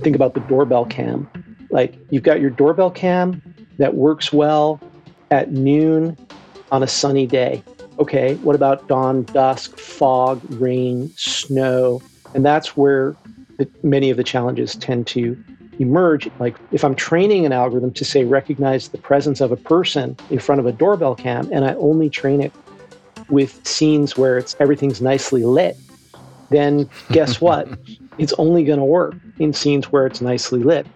think about the doorbell cam. Like you've got your doorbell cam that works well at noon on a sunny day. Okay, what about dawn, dusk, fog, rain, snow? And that's where the, many of the challenges tend to emerge. Like if I'm training an algorithm to say recognize the presence of a person in front of a doorbell cam, and I only train it with scenes where it's everything's nicely lit, then guess what? it's only going to work in scenes where it's nicely lit.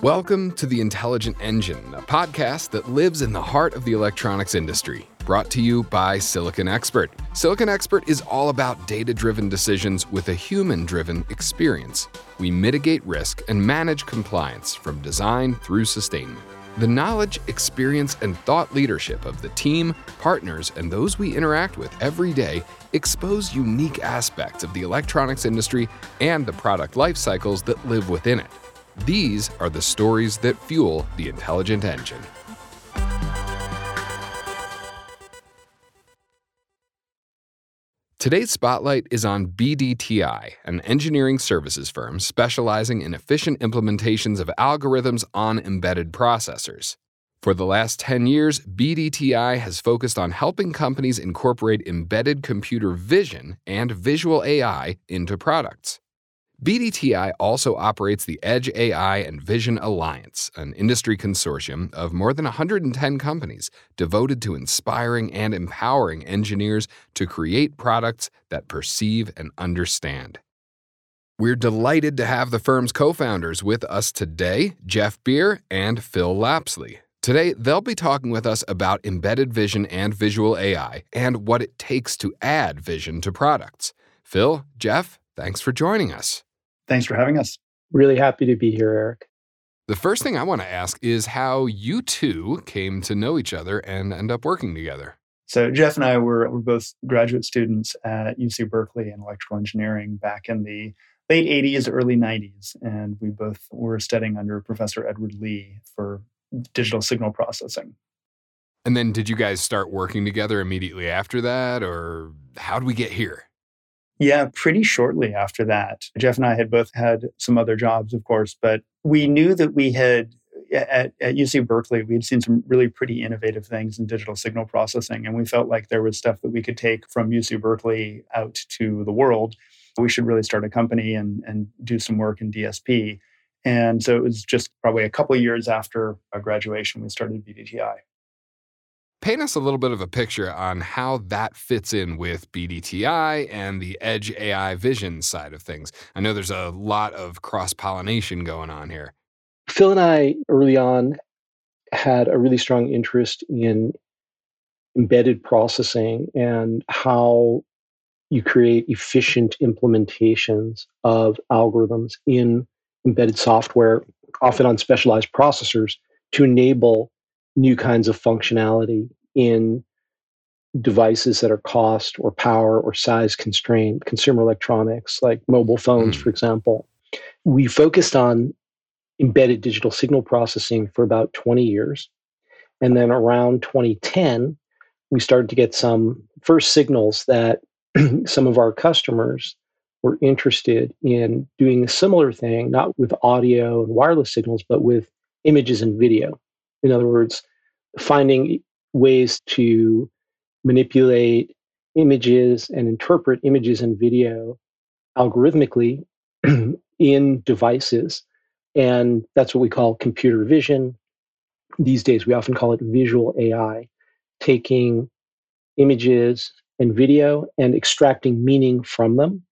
Welcome to The Intelligent Engine, a podcast that lives in the heart of the electronics industry. Brought to you by Silicon Expert. Silicon Expert is all about data driven decisions with a human driven experience. We mitigate risk and manage compliance from design through sustainment. The knowledge, experience, and thought leadership of the team, partners, and those we interact with every day expose unique aspects of the electronics industry and the product life cycles that live within it. These are the stories that fuel the intelligent engine. Today's spotlight is on BDTI, an engineering services firm specializing in efficient implementations of algorithms on embedded processors. For the last 10 years, BDTI has focused on helping companies incorporate embedded computer vision and visual AI into products. BDTI also operates the Edge AI and Vision Alliance, an industry consortium of more than 110 companies devoted to inspiring and empowering engineers to create products that perceive and understand. We're delighted to have the firm's co founders with us today, Jeff Bier and Phil Lapsley. Today, they'll be talking with us about embedded vision and visual AI and what it takes to add vision to products. Phil, Jeff, thanks for joining us. Thanks for having us. Really happy to be here, Eric. The first thing I want to ask is how you two came to know each other and end up working together. So Jeff and I were, were both graduate students at UC Berkeley in electrical engineering back in the late 80s, early 90s. And we both were studying under Professor Edward Lee for digital signal processing. And then did you guys start working together immediately after that, or how did we get here? Yeah, pretty shortly after that. Jeff and I had both had some other jobs, of course, but we knew that we had at, at UC Berkeley, we had seen some really pretty innovative things in digital signal processing. And we felt like there was stuff that we could take from UC Berkeley out to the world. We should really start a company and, and do some work in DSP. And so it was just probably a couple years after our graduation, we started BDTI. Paint us a little bit of a picture on how that fits in with BDTI and the Edge AI vision side of things. I know there's a lot of cross pollination going on here. Phil and I early on had a really strong interest in embedded processing and how you create efficient implementations of algorithms in embedded software, often on specialized processors, to enable new kinds of functionality in devices that are cost or power or size constrained, consumer electronics like mobile phones, mm. for example. We focused on embedded digital signal processing for about 20 years. And then around 2010, we started to get some first signals that some of our customers were interested in doing a similar thing, not with audio and wireless signals, but with images and video. In other words, finding ways to manipulate images and interpret images and video algorithmically in devices. And that's what we call computer vision. These days, we often call it visual AI, taking images and video and extracting meaning from them,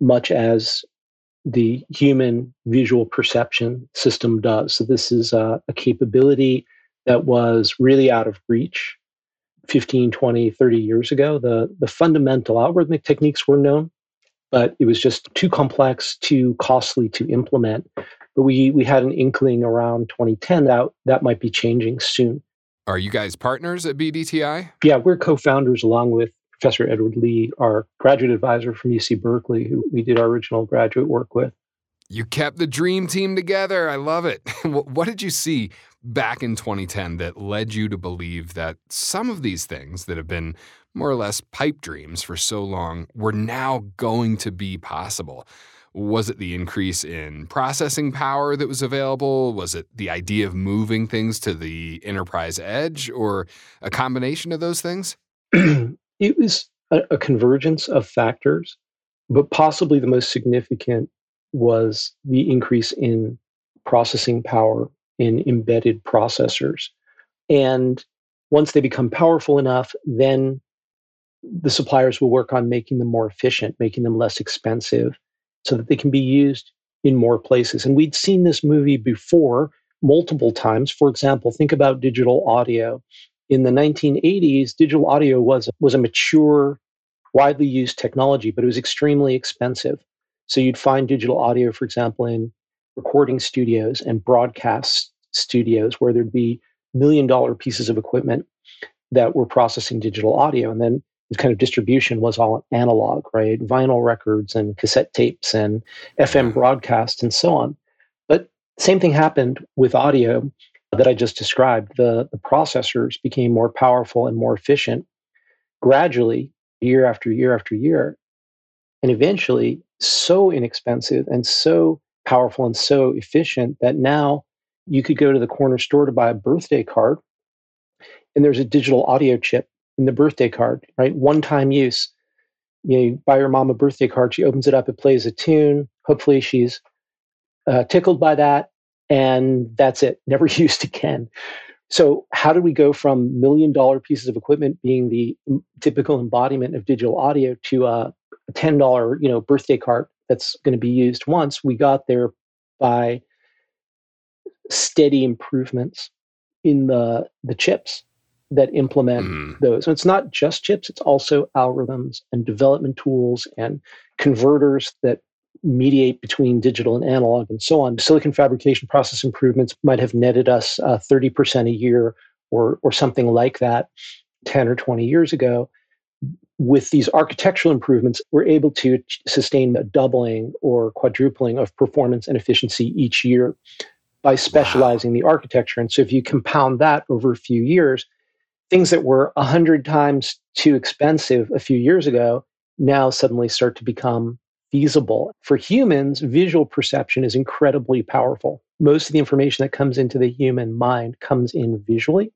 much as the human visual perception system does. So, this is a, a capability that was really out of reach 15, 20, 30 years ago. The, the fundamental algorithmic techniques were known, but it was just too complex, too costly to implement. But we, we had an inkling around 2010 that that might be changing soon. Are you guys partners at BDTI? Yeah, we're co founders along with Professor Edward Lee, our graduate advisor from UC Berkeley, who we did our original graduate work with. You kept the dream team together. I love it. what did you see back in 2010 that led you to believe that some of these things that have been more or less pipe dreams for so long were now going to be possible? Was it the increase in processing power that was available? Was it the idea of moving things to the enterprise edge or a combination of those things? it was a, a convergence of factors, but possibly the most significant was the increase in processing power in embedded processors. And once they become powerful enough, then the suppliers will work on making them more efficient, making them less expensive, so that they can be used in more places. And we'd seen this movie before multiple times. For example, think about digital audio. In the 1980s, digital audio was, was a mature, widely used technology, but it was extremely expensive. So you'd find digital audio, for example, in recording studios and broadcast studios where there'd be million dollar pieces of equipment that were processing digital audio. And then the kind of distribution was all analog, right? Vinyl records and cassette tapes and FM broadcast and so on. But same thing happened with audio that I just described. The, the processors became more powerful and more efficient gradually, year after year after year. And eventually, so inexpensive and so powerful and so efficient that now you could go to the corner store to buy a birthday card and there's a digital audio chip in the birthday card, right? One time use. You, know, you buy your mom a birthday card, she opens it up, it plays a tune. Hopefully, she's uh, tickled by that, and that's it, never used again. So, how do we go from million dollar pieces of equipment being the typical embodiment of digital audio to a ten dollar, you know, birthday card that's going to be used once? We got there by steady improvements in the the chips that implement mm. those. So it's not just chips, it's also algorithms and development tools and converters that mediate between digital and analog and so on. Silicon fabrication process improvements might have netted us uh, 30% a year or, or something like that 10 or 20 years ago. With these architectural improvements, we're able to sustain a doubling or quadrupling of performance and efficiency each year by specializing wow. the architecture. And so if you compound that over a few years, things that were a hundred times too expensive a few years ago now suddenly start to become feasible. For humans, visual perception is incredibly powerful. Most of the information that comes into the human mind comes in visually.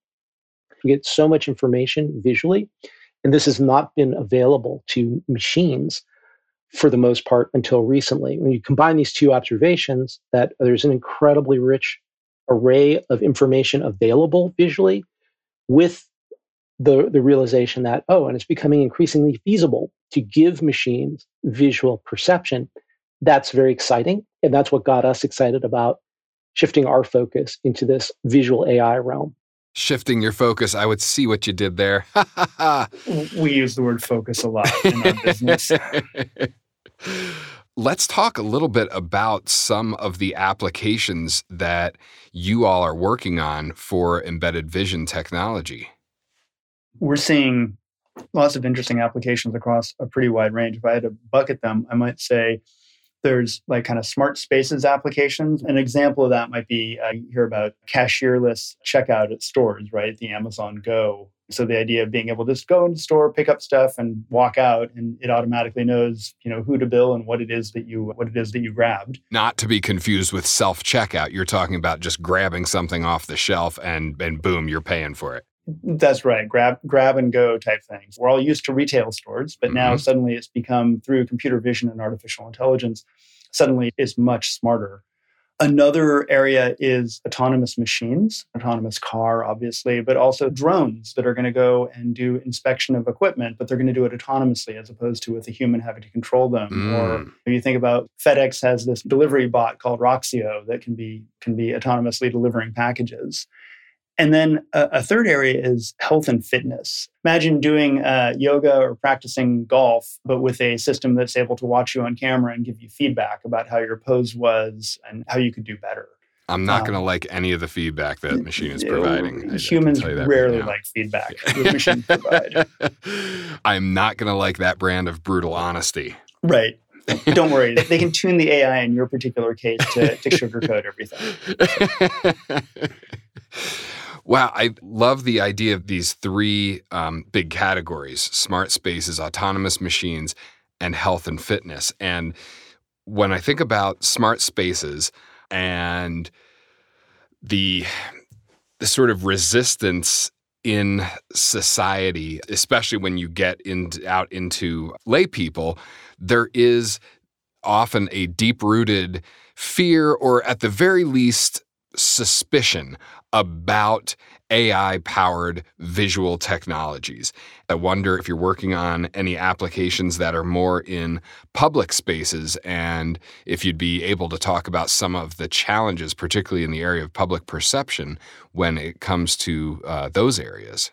We get so much information visually, and this has not been available to machines for the most part until recently. When you combine these two observations, that there's an incredibly rich array of information available visually with the, the realization that, oh, and it's becoming increasingly feasible to give machines visual perception. That's very exciting. And that's what got us excited about shifting our focus into this visual AI realm. Shifting your focus, I would see what you did there. we use the word focus a lot in our business. Let's talk a little bit about some of the applications that you all are working on for embedded vision technology we're seeing lots of interesting applications across a pretty wide range. If I had to bucket them, I might say there's like kind of smart spaces applications. An example of that might be uh, you hear about cashierless checkout at stores, right? The Amazon Go. So the idea of being able to just go into store, pick up stuff, and walk out, and it automatically knows, you know, who to bill and what it is that you what it is that you grabbed. Not to be confused with self checkout. You're talking about just grabbing something off the shelf and and boom, you're paying for it. That's right. Grab grab and go type things. We're all used to retail stores, but mm-hmm. now suddenly it's become through computer vision and artificial intelligence, suddenly it's much smarter. Another area is autonomous machines, autonomous car, obviously, but also drones that are going to go and do inspection of equipment, but they're going to do it autonomously as opposed to with a human having to control them. Mm. Or you think about FedEx has this delivery bot called Roxo that can be can be autonomously delivering packages. And then a, a, third area is health and fitness. Imagine doing uh, yoga or practicing golf, but with a system that's able to watch you on camera and give you feedback about how your pose was and how you could do better. I'm not um, going to like any of the feedback that machine is providing. Humans rarely right like feedback the machine provide. I'm not going to like that brand of brutal honesty. Right. Don't worry. they can tune the AI in your particular case to, to sugarcoat everything. Wow, I love the idea of these three um, big categories smart spaces, autonomous machines, and health and fitness. And when I think about smart spaces and the the sort of resistance in society, especially when you get in, out into lay people, there is often a deep rooted fear or at the very least suspicion about AI powered visual technologies. I wonder if you're working on any applications that are more in public spaces and if you'd be able to talk about some of the challenges, particularly in the area of public perception, when it comes to uh, those areas.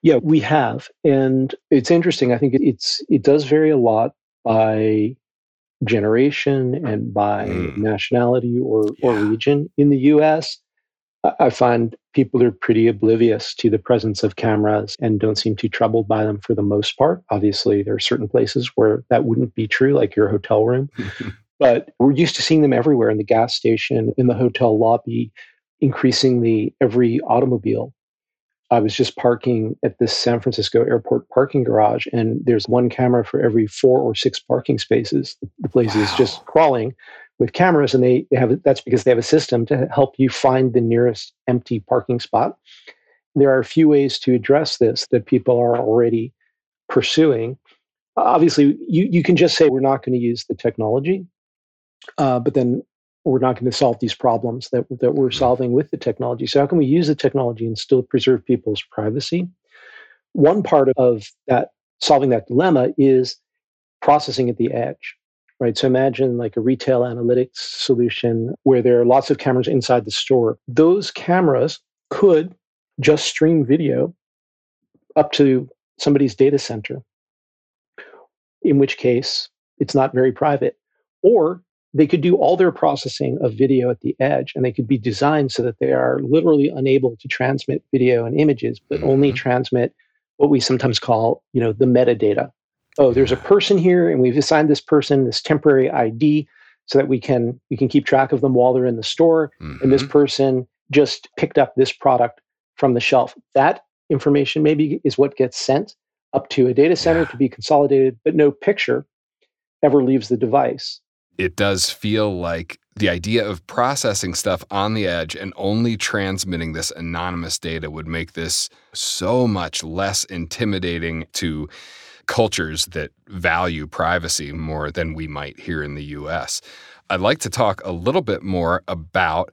Yeah, we have, and it's interesting. I think it's it does vary a lot by generation and by mm. nationality or, yeah. or region. In the US, I find people are pretty oblivious to the presence of cameras and don't seem too troubled by them for the most part. Obviously, there are certain places where that wouldn't be true, like your hotel room. but we're used to seeing them everywhere in the gas station, in the hotel lobby, increasingly every automobile I was just parking at this San Francisco airport parking garage, and there's one camera for every four or six parking spaces. The place wow. is just crawling with cameras, and they, they have that's because they have a system to help you find the nearest empty parking spot. There are a few ways to address this that people are already pursuing. Obviously, you, you can just say we're not going to use the technology, uh, but then we're not going to solve these problems that, that we're solving with the technology. So, how can we use the technology and still preserve people's privacy? One part of that solving that dilemma is processing at the edge, right? So, imagine like a retail analytics solution where there are lots of cameras inside the store. Those cameras could just stream video up to somebody's data center, in which case it's not very private. Or they could do all their processing of video at the edge and they could be designed so that they are literally unable to transmit video and images but mm-hmm. only transmit what we sometimes call you know the metadata oh there's a person here and we've assigned this person this temporary id so that we can we can keep track of them while they're in the store mm-hmm. and this mm-hmm. person just picked up this product from the shelf that information maybe is what gets sent up to a data center yeah. to be consolidated but no picture ever leaves the device it does feel like the idea of processing stuff on the edge and only transmitting this anonymous data would make this so much less intimidating to cultures that value privacy more than we might here in the US. I'd like to talk a little bit more about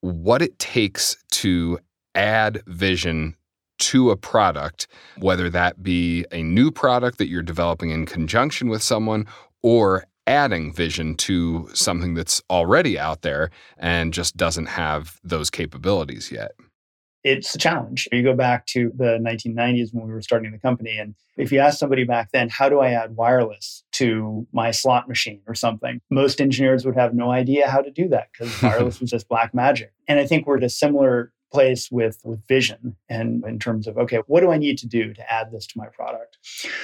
what it takes to add vision to a product, whether that be a new product that you're developing in conjunction with someone or adding vision to something that's already out there and just doesn't have those capabilities yet? It's a challenge. You go back to the 1990s when we were starting the company, and if you ask somebody back then, how do I add wireless to my slot machine or something? Most engineers would have no idea how to do that because wireless was just black magic. And I think we're at a similar place with with vision and in terms of okay what do i need to do to add this to my product?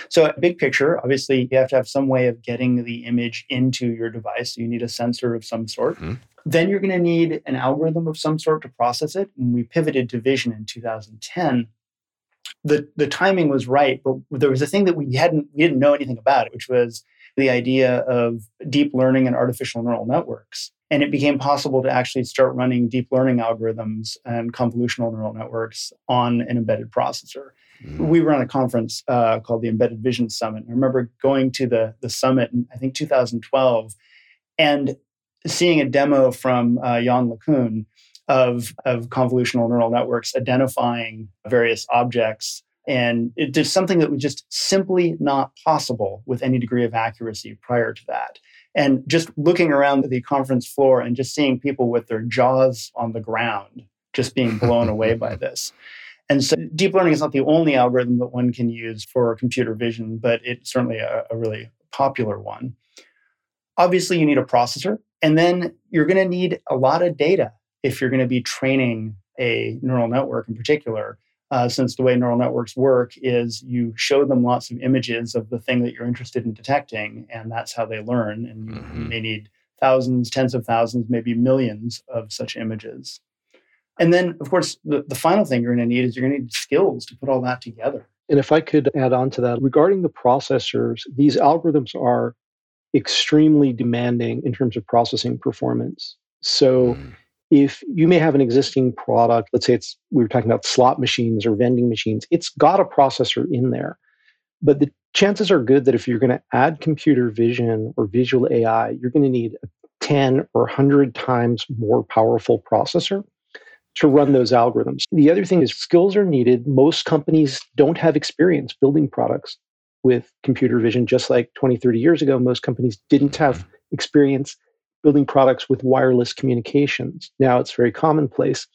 So big picture obviously you have to have some way of getting the image into your device. So you need a sensor of some sort. Mm-hmm. then you're going to need an algorithm of some sort to process it. And we pivoted to vision in 2010 the the timing was right but there was a thing that we hadn't we didn't know anything about it which was the idea of deep learning and artificial neural networks and it became possible to actually start running deep learning algorithms and convolutional neural networks on an embedded processor. Mm. We were on a conference uh, called the Embedded Vision Summit. I remember going to the, the summit in, I think, 2012 and seeing a demo from uh, Yann LeCun of, of convolutional neural networks identifying various objects. And it did something that was just simply not possible with any degree of accuracy prior to that. And just looking around the conference floor and just seeing people with their jaws on the ground, just being blown away by this. And so deep learning is not the only algorithm that one can use for computer vision, but it's certainly a, a really popular one. Obviously, you need a processor, and then you're going to need a lot of data if you're going to be training a neural network in particular uh, since the way neural networks work is you show them lots of images of the thing that you're interested in detecting, and that's how they learn. And mm-hmm. you may need thousands, tens of thousands, maybe millions of such images. And then, of course, the, the final thing you're going to need is you're going to need skills to put all that together. And if I could add on to that, regarding the processors, these algorithms are extremely demanding in terms of processing performance. So mm. If you may have an existing product, let's say it's we were talking about slot machines or vending machines, it's got a processor in there. But the chances are good that if you're going to add computer vision or visual AI, you're going to need a 10 or 100 times more powerful processor to run those algorithms. The other thing is skills are needed. Most companies don't have experience building products with computer vision, just like 20, 30 years ago, most companies didn't have mm-hmm. experience building products with wireless communications. Now it's very commonplace.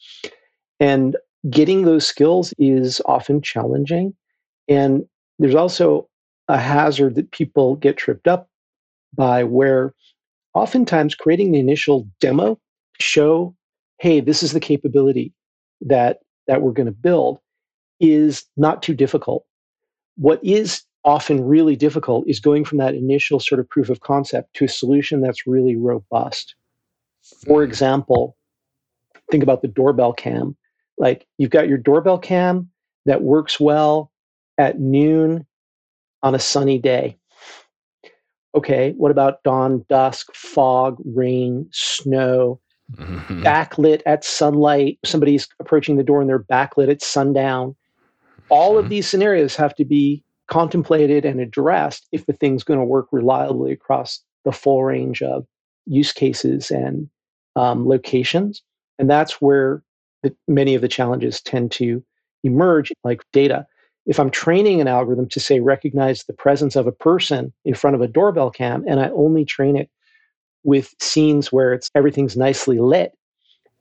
And getting those skills is often challenging. And there's also a hazard that people get tripped up by where oftentimes creating the initial demo show hey, this is the capability that that we're going to build is not too difficult. What is often really difficult is going from that initial sort of proof of concept to a solution that's really robust. For mm-hmm. example, think about the doorbell cam. Like you've got your doorbell cam that works well at noon on a sunny day. Okay, what about dawn, dusk, fog, rain, snow, mm-hmm. backlit at sunlight. Somebody's approaching the door and they're backlit at sundown. All of mm-hmm. these scenarios have to be contemplated and addressed if the thing's going to work reliably across the full range of use cases and um, locations. And that's where the, many of the challenges tend to emerge, like data. If I'm training an algorithm to say recognize the presence of a person in front of a doorbell cam, and I only train it with scenes where it's everything's nicely lit,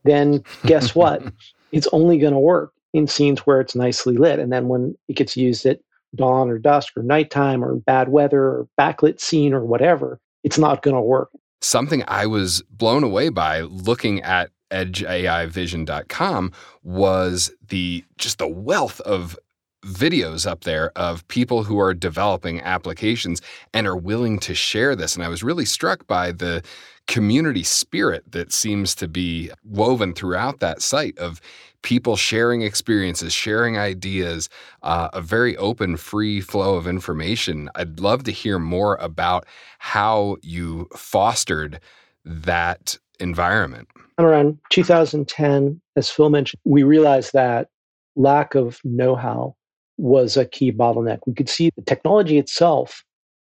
then guess what? it's only going to work in scenes where it's nicely lit. And then when it gets used at dawn or dusk or nighttime or bad weather or backlit scene or whatever, it's not going to work. Something I was blown away by looking at edgeaivision.com was the just the wealth of videos up there of people who are developing applications and are willing to share this. And I was really struck by the community spirit that seems to be woven throughout that site of people sharing experiences, sharing ideas, uh, a very open, free flow of information. I'd love to hear more about how you fostered that environment. Around 2010, as Phil mentioned, we realized that lack of know how was a key bottleneck. We could see the technology itself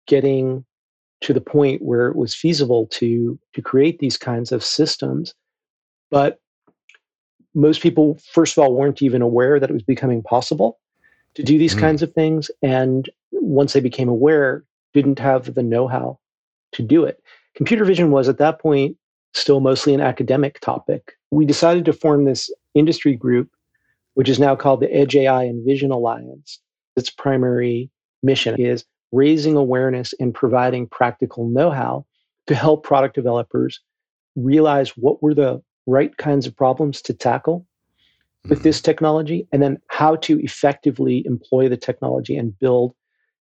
getting to the point where it was feasible to to create these kinds of systems, but most people, first of all, weren't even aware that it was becoming possible to do these mm. kinds of things, and once they became aware, didn't have the know-how to do it. Computer vision was at that point still mostly an academic topic. We decided to form this industry group which is now called the Edge AI and Vision Alliance. Its primary mission is raising awareness and providing practical know how to help product developers realize what were the right kinds of problems to tackle with this mm-hmm. technology and then how to effectively employ the technology and build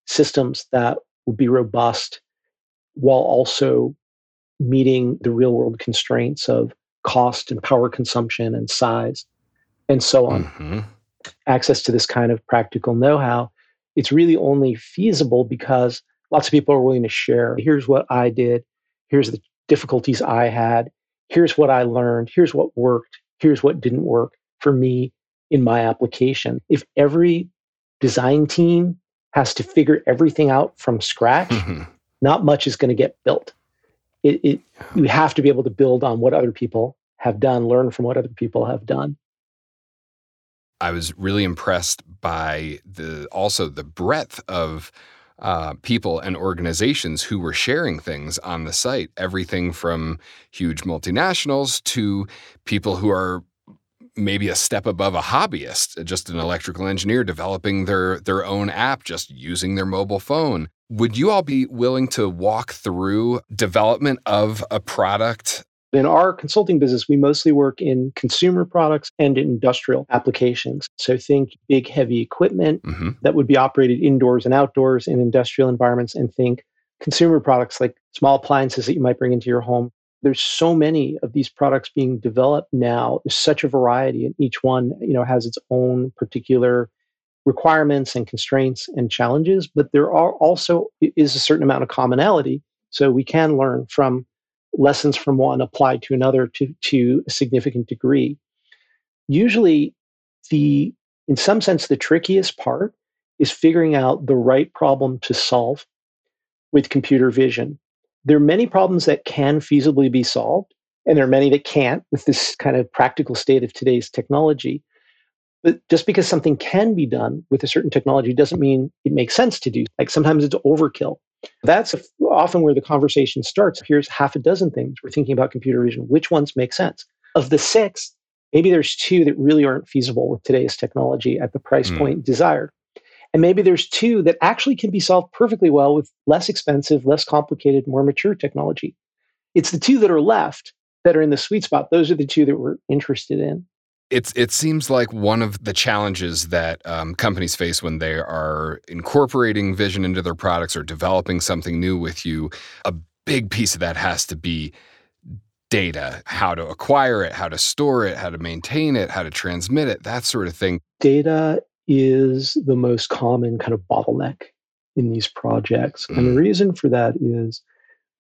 systems that will be robust while also meeting the real world constraints of cost and power consumption and size and so on. Mm-hmm. Access to this kind of practical know how, it's really only feasible because lots of people are willing to share. Here's what I did. Here's the difficulties I had. Here's what I learned. Here's what worked. Here's what didn't work for me in my application. If every design team has to figure everything out from scratch, mm-hmm. not much is going to get built. It, it, you have to be able to build on what other people have done, learn from what other people have done. I was really impressed by the also the breadth of uh, people and organizations who were sharing things on the site. Everything from huge multinationals to people who are maybe a step above a hobbyist, just an electrical engineer developing their their own app just using their mobile phone. Would you all be willing to walk through development of a product in our consulting business, we mostly work in consumer products and industrial applications. So think big, heavy equipment mm-hmm. that would be operated indoors and outdoors in industrial environments, and think consumer products like small appliances that you might bring into your home. There's so many of these products being developed now. There's such a variety, and each one, you know, has its own particular requirements and constraints and challenges. But there are also is a certain amount of commonality So we can learn from lessons from one applied to another to, to a significant degree. Usually, the in some sense, the trickiest part is figuring out the right problem to solve with computer vision. There are many problems that can feasibly be solved, and there are many that can't with this kind of practical state of today's technology. But just because something can be done with a certain technology doesn't mean it makes sense to do. Like sometimes it's overkill. That's often where the conversation starts. Here's half a dozen things we're thinking about computer vision. Which ones make sense? Of the six, maybe there's two that really aren't feasible with today's technology at the price mm. point desired. And maybe there's two that actually can be solved perfectly well with less expensive, less complicated, more mature technology. It's the two that are left that are in the sweet spot. Those are the two that we're interested in. It's it seems like one of the challenges that um, companies face when they are incorporating vision into their products or developing something new with you. A big piece of that has to be data, how to acquire it, how to store it, how to maintain it, how to transmit it, that sort of thing. Data is the most common kind of bottleneck in these projects. Mm. And the mm. reason for that is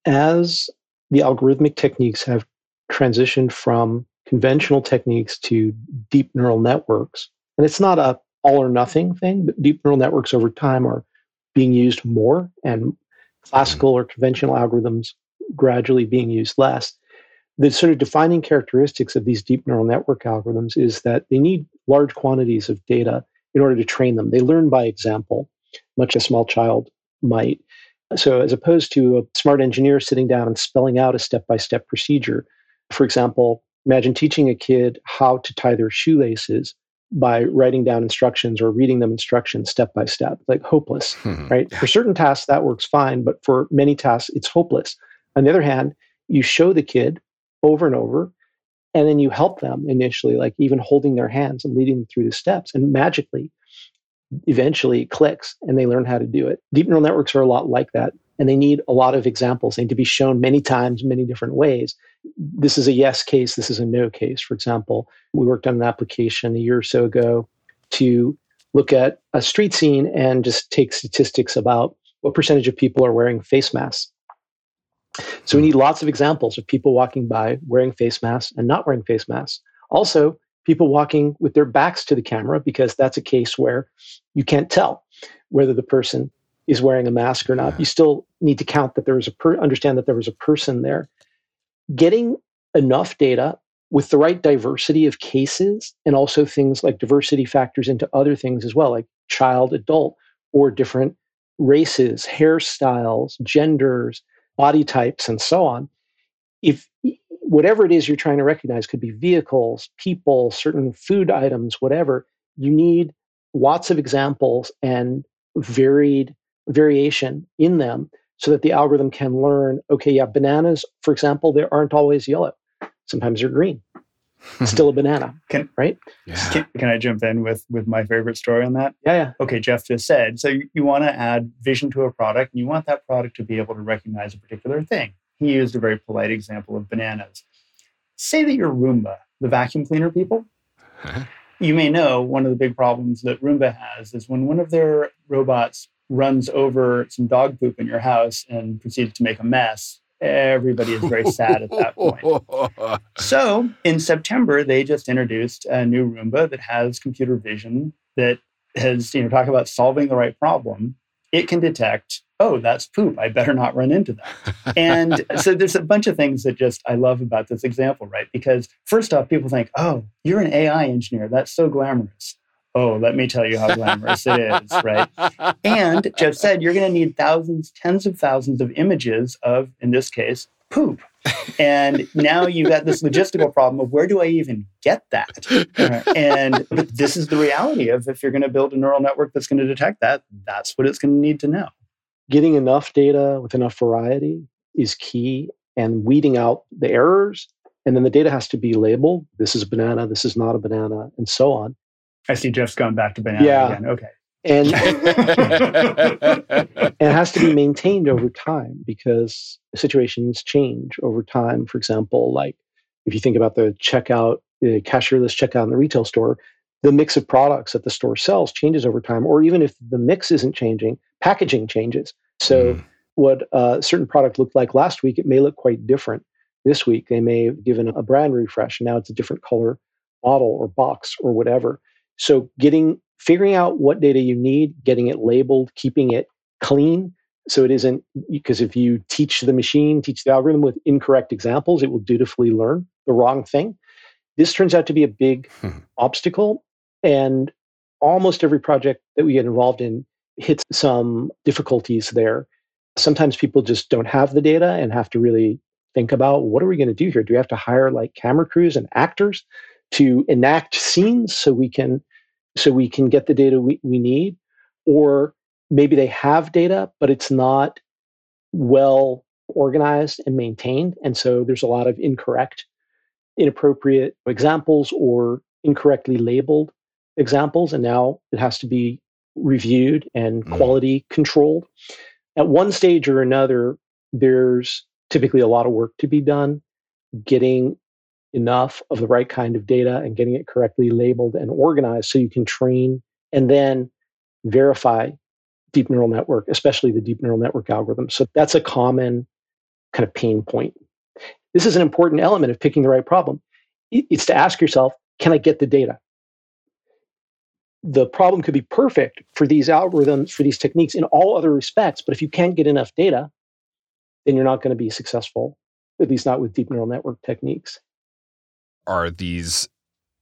as the algorithmic techniques have transitioned from conventional techniques to deep neural networks, and it's not a all or nothing thing, but deep neural networks over time are being used more and classical mm. or conventional algorithms gradually being used less. The sort of defining characteristics of these deep neural network algorithms is that they need large quantities of data in order to train them. They learn by example, much a small child might. So, as opposed to a smart engineer sitting down and spelling out a step by step procedure, for example, imagine teaching a kid how to tie their shoelaces by writing down instructions or reading them instructions step by step, like hopeless, hmm. right? For certain tasks, that works fine, but for many tasks, it's hopeless. On the other hand, you show the kid over and over and then you help them initially like even holding their hands and leading them through the steps and magically eventually it clicks and they learn how to do it deep neural networks are a lot like that and they need a lot of examples. They need to be shown many times many different ways. This is a yes case this is a no case. For example we worked on an application a year or so ago to look at a street scene and just take statistics about what percentage of people are wearing face masks. So we need lots of examples of people walking by wearing face masks and not wearing face masks. Also, people walking with their backs to the camera because that's a case where you can't tell whether the person is wearing a mask or not. You still need to count that there was a per- understand that there was a person there. Getting enough data with the right diversity of cases and also things like diversity factors into other things as well, like child, adult, or different races, hairstyles, genders, body types, and so on. If whatever it is you're trying to recognize could be vehicles, people, certain food items, whatever, you need lots of examples and varied variation in them so that the algorithm can learn okay, yeah, bananas, for example, they aren't always yellow. Sometimes they're green. Hmm. still a banana. Can, right? Yeah. Can, can, I jump in with with my favorite story on that? Yeah, yeah. Okay, Jeff just said so. You, you want to add vision to a product, and you want that product to be able to recognize a particular thing. He used a very polite example of bananas. Say that you're Roomba, the vacuum cleaner people. Huh? You may know one of the big problems that Roomba has is when one of their robots runs over some dog poop in your house and proceeds to make a mess everybody is very sad at that point. So in September, they just introduced a new Roomba that has computer vision that has, you know, talk about solving the right problem. It can detect, oh, that's poop. I better not run into that. and so there's a bunch of things that just I love about this example, right? Because first off, people think, oh, you're an AI engineer. That's so glamorous. Oh, let me tell you how glamorous it is, right? And Jeff said you're going to need thousands, tens of thousands of images of, in this case, poop. and now you've got this logistical problem of where do I even get that? and but this is the reality of if you're going to build a neural network that's going to detect that, that's what it's going to need to know. Getting enough data with enough variety is key, and weeding out the errors. And then the data has to be labeled. This is a banana. This is not a banana, and so on. I see Jeff's gone back to banana yeah. again. Okay. And, it has to be maintained over time because situations change over time. For example, like if you think about the checkout, the cashierless checkout in the retail store, the mix of products that the store sells changes over time. Or even if the mix isn't changing, packaging changes. So mm. what a certain product looked like last week, it may look quite different this week. They may have given a brand refresh, and now it's a different color bottle or box or whatever. So getting figuring out what data you need, getting it labeled, keeping it clean so it isn't because if you teach the machine, teach the algorithm with incorrect examples, it will dutifully learn the wrong thing. This turns out to be a big hmm. obstacle. And almost every project that we get involved in hits some difficulties there. Sometimes people just don't have the data and have to really think about what are we going to do here? Do we have to hire like camera crews and actors to enact scenes so we can so we can get the data we, we need? Or maybe they have data, but it's not well organized and maintained. And so there's a lot of incorrect, inappropriate examples or incorrectly labeled examples. And now it has to be reviewed and mm. quality controlled. At one stage or another, there's typically a lot of work to be done getting enough of the right kind of data and getting it correctly labeled and organized so you can train and then verify deep neural network, especially the deep neural network algorithm. So that's a common kind of pain point. This is an important element of picking the right problem. It's to ask yourself, can I get the data? The problem could be perfect for these algorithms, for these techniques in all other respects, but if you can't get enough data, then you're not going to be successful, at least not with deep neural network techniques. Are these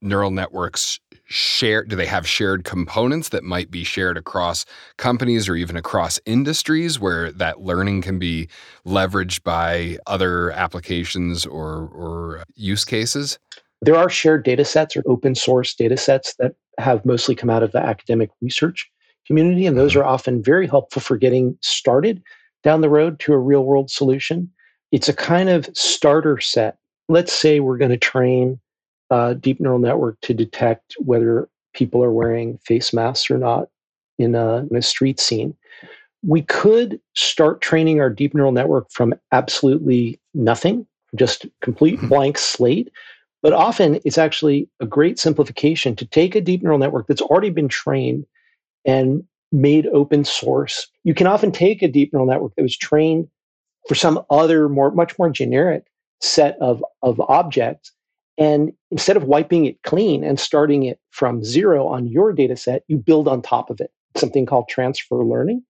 neural networks share do they have shared components that might be shared across companies or even across industries where that learning can be leveraged by other applications or or use cases there are shared data sets or open source data sets that have mostly come out of the academic research community and those mm-hmm. are often very helpful for getting started down the road to a real world solution it's a kind of starter set let's say we're going to train a deep neural network to detect whether people are wearing face masks or not in a, in a street scene. We could start training our deep neural network from absolutely nothing, just complete mm-hmm. blank slate. But often it's actually a great simplification to take a deep neural network that's already been trained and made open source. You can often take a deep neural network that was trained for some other more much more generic set of, of objects and instead of wiping it clean and starting it from zero on your data set, you build on top of it, something called transfer learning.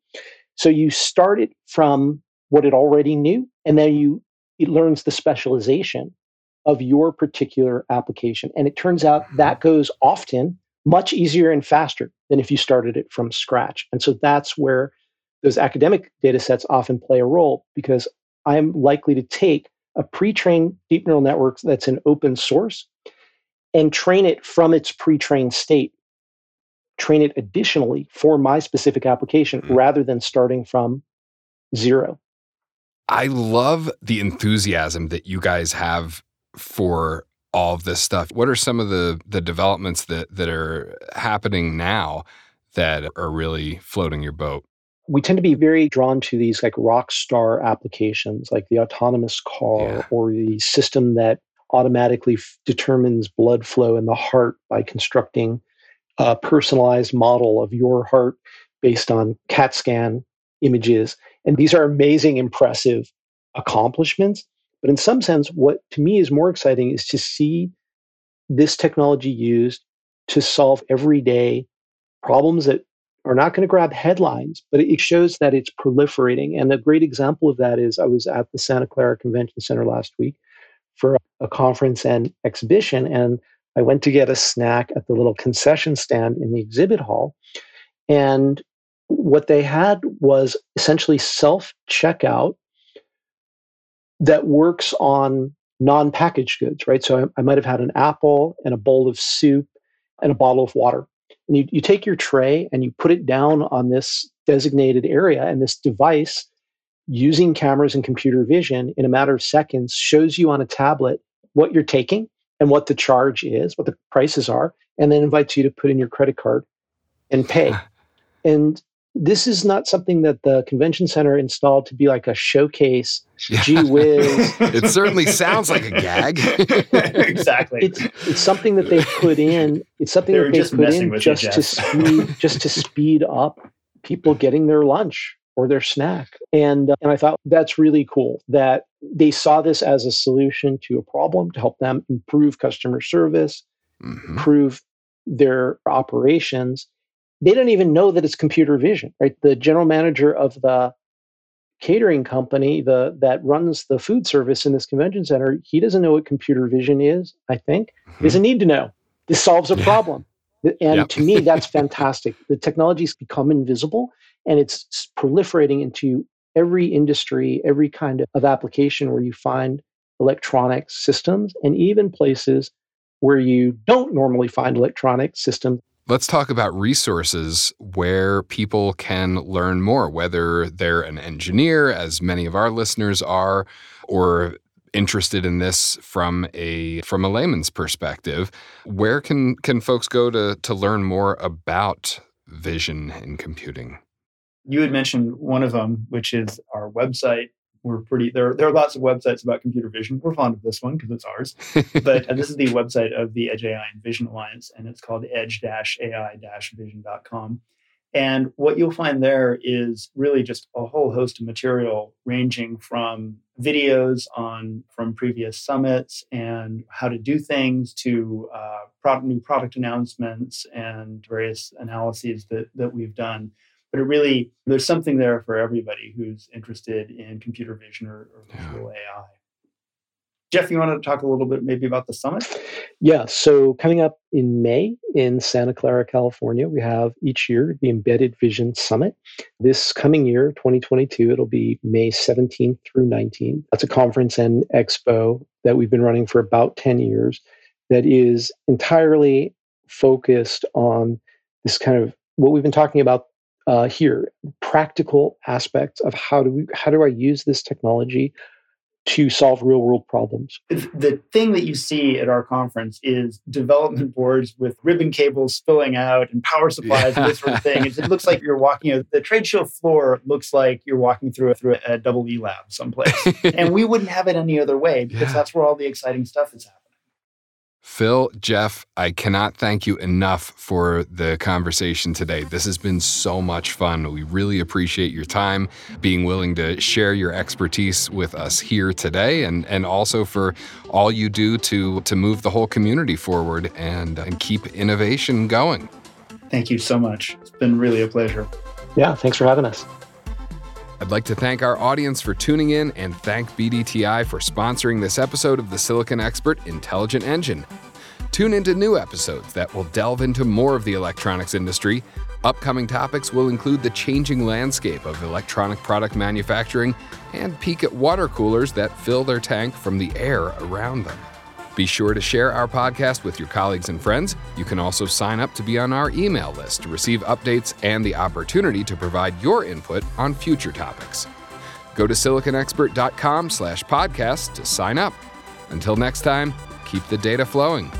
So you start it from what it already knew, and then you it learns the specialization of your particular application. And it turns out mm-hmm. that goes often much easier and faster than if you started it from scratch. And so that's where those academic data sets often play a role because I'm likely to take a pre-trained deep neural network that's an open source and train it from its pre-trained state. Train it additionally for my specific application mm-hmm. rather than starting from zero. I love the enthusiasm that you guys have for all of this stuff. What are some of the the developments that that are happening now that are really floating your boat we tend to be very drawn to these like rock star applications like the autonomous car yeah. or the system that automatically f- determines blood flow in the heart by constructing a personalized model of your heart based on cat scan images and these are amazing impressive accomplishments but in some sense what to me is more exciting is to see this technology used to solve everyday problems that are not going to grab headlines, but it shows that it's proliferating. And a great example of that is I was at the Santa Clara Convention Center last week for a conference and exhibition, and I went to get a snack at the little concession stand in the exhibit hall. And what they had was essentially self checkout that works on non packaged goods, right? So I, I might have had an apple and a bowl of soup and a bottle of water and you, you take your tray and you put it down on this designated area, and this device, using cameras and computer vision, in a matter of seconds, shows you on a tablet what you're taking and what the charge is, what the prices are, and then invites you to put in your credit card and pay. and this is not something that the convention center installed to be like a showcase. Yeah. Gee whiz! it certainly sounds like a gag. exactly. It's it's something that they put in. It's something they that they put in just you, to speed just to speed up people getting their lunch or their snack. And, uh, and I thought that's really cool that they saw this as a solution to a problem to help them improve customer service, mm-hmm. improve their operations. They don't even know that it's computer vision, right? The general manager of the catering company the that runs the food service in this convention center he doesn't know what computer vision is i think mm-hmm. he doesn't need to know this solves a yeah. problem and yep. to me that's fantastic the technology's become invisible and it's proliferating into every industry every kind of application where you find electronic systems and even places where you don't normally find electronic systems Let's talk about resources where people can learn more, whether they're an engineer, as many of our listeners are, or interested in this from a from a layman's perspective. Where can can folks go to to learn more about vision in computing? You had mentioned one of them, which is our website, we're pretty there. There are lots of websites about computer vision. We're fond of this one because it's ours. but uh, this is the website of the Edge AI and Vision Alliance, and it's called edge-ai-vision.com. And what you'll find there is really just a whole host of material ranging from videos on from previous summits and how to do things to uh, product, new product announcements and various analyses that, that we've done but it really there's something there for everybody who's interested in computer vision or, or visual yeah. AI. Jeff, you want to talk a little bit maybe about the summit? Yeah. So coming up in May in Santa Clara, California, we have each year the Embedded Vision Summit. This coming year, 2022, it'll be May 17th through 19th. That's a conference and expo that we've been running for about 10 years that is entirely focused on this kind of what we've been talking about uh, here practical aspects of how do we how do I use this technology to solve real world problems. The thing that you see at our conference is development boards with ribbon cables spilling out and power supplies yeah. and this sort of thing. It, it looks like you're walking, you know, the trade show floor looks like you're walking through a, through a, a double E lab someplace. and we wouldn't have it any other way because yeah. that's where all the exciting stuff is happening. Phil, Jeff, I cannot thank you enough for the conversation today. This has been so much fun. We really appreciate your time, being willing to share your expertise with us here today, and, and also for all you do to, to move the whole community forward and, and keep innovation going. Thank you so much. It's been really a pleasure. Yeah, thanks for having us. I'd like to thank our audience for tuning in and thank BDTI for sponsoring this episode of the Silicon Expert Intelligent Engine. Tune into new episodes that will delve into more of the electronics industry. Upcoming topics will include the changing landscape of electronic product manufacturing and peek at water coolers that fill their tank from the air around them. Be sure to share our podcast with your colleagues and friends. You can also sign up to be on our email list to receive updates and the opportunity to provide your input on future topics. Go to siliconexpert.com slash podcast to sign up. Until next time, keep the data flowing.